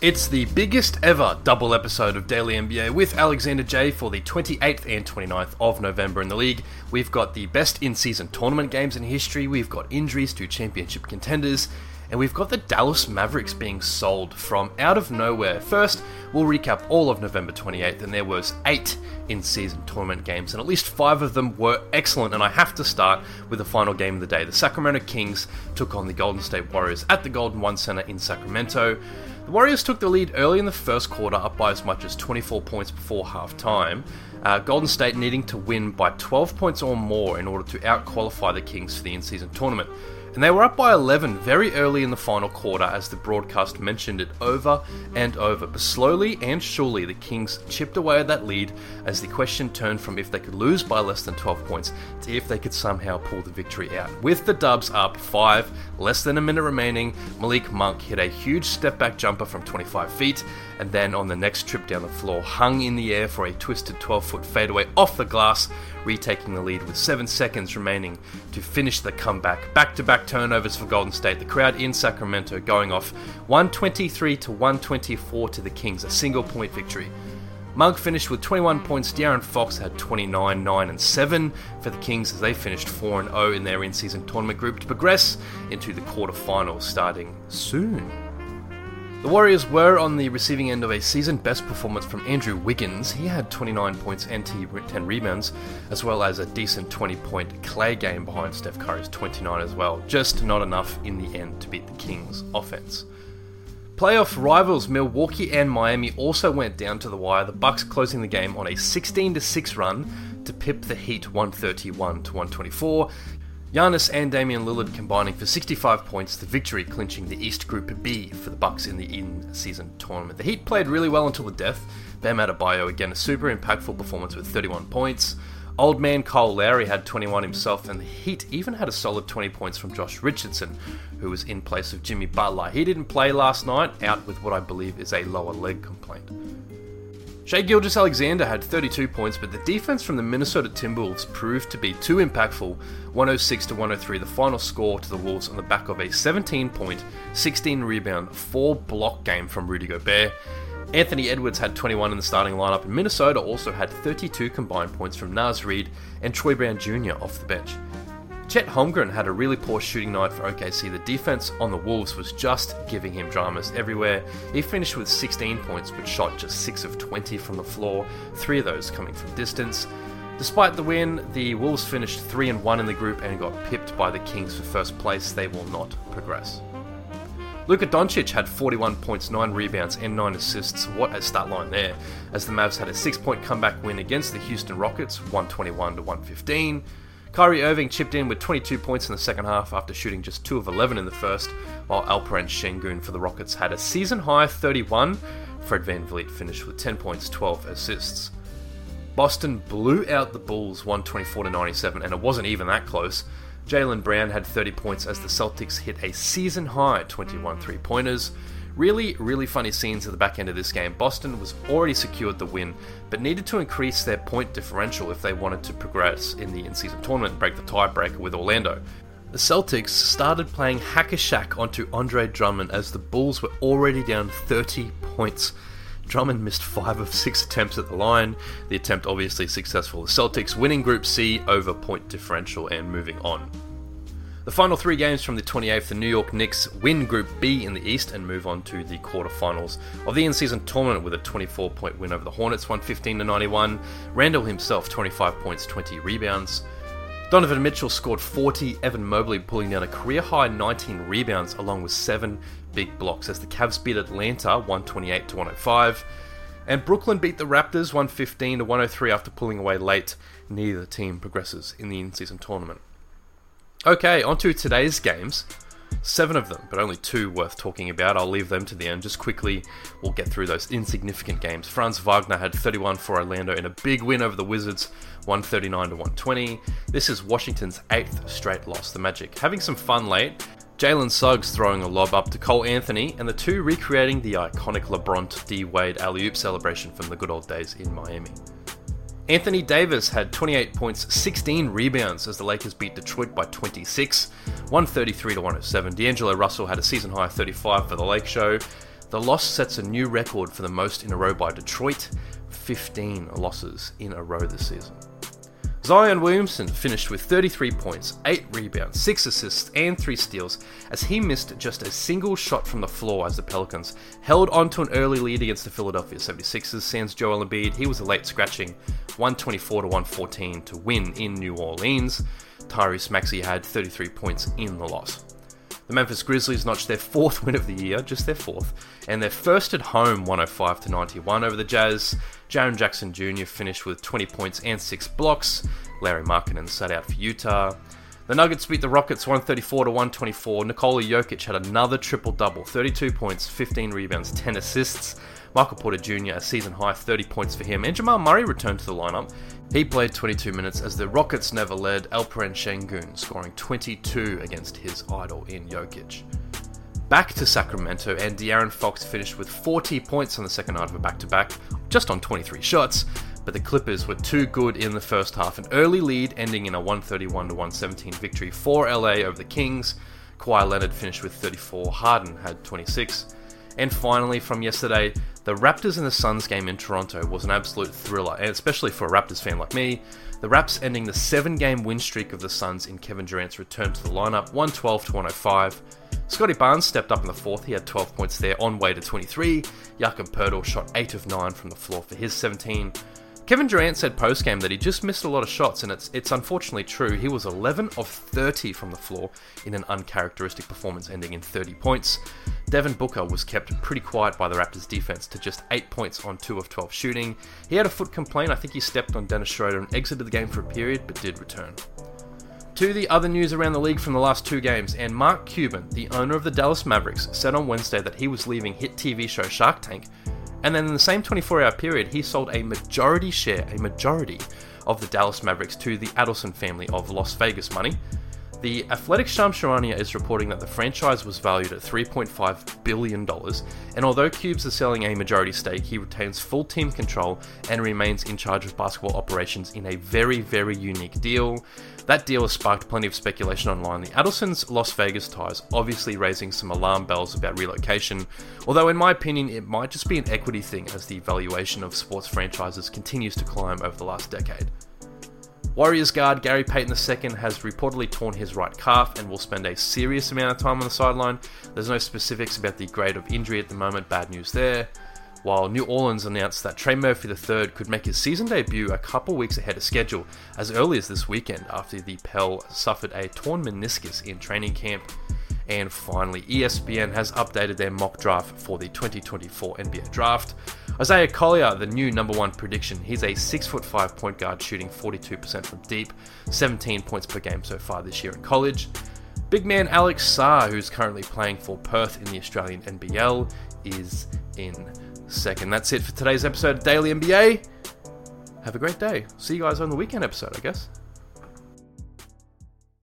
It's the biggest ever double episode of Daily NBA with Alexander Jay for the 28th and 29th of November in the league. We've got the best in season tournament games in history, we've got injuries to championship contenders, and we've got the Dallas Mavericks being sold from out of nowhere. First, we'll recap all of November 28th, and there was eight in-season tournament games, and at least five of them were excellent. And I have to start with the final game of the day. The Sacramento Kings took on the Golden State Warriors at the Golden One Center in Sacramento. The Warriors took the lead early in the first quarter, up by as much as 24 points before halftime. Uh, Golden State needing to win by 12 points or more in order to outqualify the Kings for the in-season tournament and they were up by 11 very early in the final quarter as the broadcast mentioned it over and over. But slowly and surely, the Kings chipped away at that lead as the question turned from if they could lose by less than 12 points to if they could somehow pull the victory out. With the Dubs up 5, less than a minute remaining, Malik Monk hit a huge step back jumper from 25 feet and then on the next trip down the floor, hung in the air for a twisted 12 foot fadeaway off the glass retaking the lead with seven seconds remaining to finish the comeback. Back to back turnovers for Golden State. The crowd in Sacramento going off 123 to 124 to the Kings, a single point victory. Monk finished with 21 points. De'Aaron Fox had 29, 9, and 7 for the Kings as they finished 4 0 in their in season tournament group to progress into the quarterfinals starting soon. The Warriors were on the receiving end of a season best performance from Andrew Wiggins. He had 29 points and 10 rebounds, as well as a decent 20 point Clay game behind Steph Curry's 29 as well. Just not enough in the end to beat the Kings' offense. Playoff rivals Milwaukee and Miami also went down to the wire. The Bucks closing the game on a 16 6 run to pip the Heat 131 to 124. Giannis and Damian Lillard combining for 65 points, the victory clinching the East Group B for the Bucks in the in-season tournament. The Heat played really well until the death. Bam Adebayo again a super impactful performance with 31 points. Old man Kyle Lowry had 21 himself, and the Heat even had a solid 20 points from Josh Richardson, who was in place of Jimmy Butler. He didn't play last night, out with what I believe is a lower leg complaint. Shai Gilgeous-Alexander had 32 points, but the defense from the Minnesota Timberwolves proved to be too impactful 106 to 103, the final score to the Wolves on the back of a 17 point, 16 rebound, 4 block game from Rudy Gobert. Anthony Edwards had 21 in the starting lineup, and Minnesota also had 32 combined points from Naz Reid and Troy Brown Jr. off the bench. Chet Holmgren had a really poor shooting night for OKC. The defense on the Wolves was just giving him dramas everywhere. He finished with 16 points, but shot just 6 of 20 from the floor, 3 of those coming from distance. Despite the win, the Wolves finished 3 and 1 in the group and got pipped by the Kings for first place. They will not progress. Luka Doncic had 41 points, 9 rebounds, and 9 assists. What a stat line there, as the Mavs had a 6 point comeback win against the Houston Rockets, 121 to 115. Kyrie Irving chipped in with 22 points in the second half after shooting just 2 of 11 in the first, while Alperen Sengun for the Rockets had a season high 31. Fred Van VanVleet finished with 10 points, 12 assists. Boston blew out the Bulls 124 to 97, and it wasn't even that close. Jaylen Brown had 30 points as the Celtics hit a season high 21 three pointers. Really, really funny scenes at the back end of this game. Boston was already secured the win, but needed to increase their point differential if they wanted to progress in the in season tournament and break the tiebreaker with Orlando. The Celtics started playing hack a Shaq onto Andre Drummond as the Bulls were already down 30 points. Drummond missed 5 of 6 attempts at the line. The attempt obviously successful. The Celtics winning Group C over point differential and moving on. The final three games from the 28th, the New York Knicks win Group B in the East and move on to the quarterfinals of the in-season tournament with a 24-point win over the Hornets, 115 to 91. Randle himself, 25 points, 20 rebounds. Donovan Mitchell scored 40, Evan Mobley pulling down a career high 19 rebounds along with seven big blocks as the Cavs beat Atlanta 128 to 105. And Brooklyn beat the Raptors 115 to 103 after pulling away late. Neither team progresses in the in-season tournament. Okay, on to today's games. Seven of them, but only two worth talking about. I'll leave them to the end. Just quickly, we'll get through those insignificant games. Franz Wagner had 31 for Orlando in a big win over the Wizards, 139 to 120. This is Washington's eighth straight loss. The Magic having some fun late. Jalen Suggs throwing a lob up to Cole Anthony, and the two recreating the iconic LeBron D Wade alley oop celebration from the good old days in Miami. Anthony Davis had 28 points, 16 rebounds as the Lakers beat Detroit by 26, 133 to 107. D'Angelo Russell had a season high 35 for the Lake Show. The loss sets a new record for the most in a row by Detroit 15 losses in a row this season. Zion Williamson finished with 33 points, 8 rebounds, 6 assists, and 3 steals as he missed just a single shot from the floor as the Pelicans held on to an early lead against the Philadelphia 76ers. Sans Joel Embiid, he was a late scratching 124 to 114 to win in New Orleans. Tyrese Maxey had 33 points in the loss. The Memphis Grizzlies notched their fourth win of the year, just their fourth, and their first at home 105 to 91 over the Jazz. Jaren Jackson Jr. finished with 20 points and 6 blocks. Lauri Markkanen sat out for Utah. The Nuggets beat the Rockets 134 to 124. Nikola Jokic had another triple double 32 points, 15 rebounds, 10 assists. Michael Porter Jr., a season high 30 points for him. And Jamal Murray returned to the lineup. He played 22 minutes as the Rockets never led Alperen Sengun, scoring 22 against his idol in Jokic. Back to Sacramento, and De'Aaron Fox finished with 40 points on the second night of a back to back, just on 23 shots. But the Clippers were too good in the first half. An early lead ending in a 131 117 victory for LA over the Kings. Kawhi Leonard finished with 34, Harden had 26. And finally, from yesterday, the Raptors and the Suns game in Toronto was an absolute thriller, and especially for a Raptors fan like me. The Raps ending the seven game win streak of the Suns in Kevin Durant's return to the lineup, 112 to 105. Scottie Barnes stepped up in the fourth, he had 12 points there on way to 23. Jakob Poeltl shot 8 of 9 from the floor for his 17. Kevin Durant said post game that he just missed a lot of shots, and it's it's unfortunately true. He was 11 of 30 from the floor in an uncharacteristic performance, ending in 30 points. Devin Booker was kept pretty quiet by the Raptors' defense to just 8 points on 2 of 12 shooting. He had a foot complaint. I think he stepped on Dennis Schroeder and exited the game for a period, but did return. To the other news around the league from the last two games, and Mark Cuban, the owner of the Dallas Mavericks, said on Wednesday that he was leaving hit TV show Shark Tank and then in the same 24 hour period, he sold a majority share, a majority of the Dallas Mavericks to the Adelson family of Las Vegas money. The Athletic Shams Charania is reporting that the franchise was valued at $3.5 billion, and although Cubes is selling a majority stake, he retains full team control and remains in charge of basketball operations in a very, very unique deal. That deal has sparked plenty of speculation online. The Adelson's Las Vegas ties obviously raising some alarm bells about relocation, although, in my opinion, it might just be an equity thing as the valuation of sports franchises continues to climb over the last decade. Warriors guard Gary Payton II has reportedly torn his right calf and will spend a serious amount of time on the sideline. There's no specifics about the grade of injury at the moment, bad news there. While New Orleans announced that Trey Murphy III could make his season debut a couple weeks ahead of schedule, as early as this weekend after the Pell suffered a torn meniscus in training camp. And finally, ESPN has updated their mock draft for the 2024 NBA draft. Isaiah Collier, the new number one prediction, he's a 6'5 point guard shooting 42% from deep, 17 points per game so far this year in college. Big man Alex Sarr, who's currently playing for Perth in the Australian NBL, is in second. That's it for today's episode of Daily NBA. Have a great day. See you guys on the weekend episode, I guess.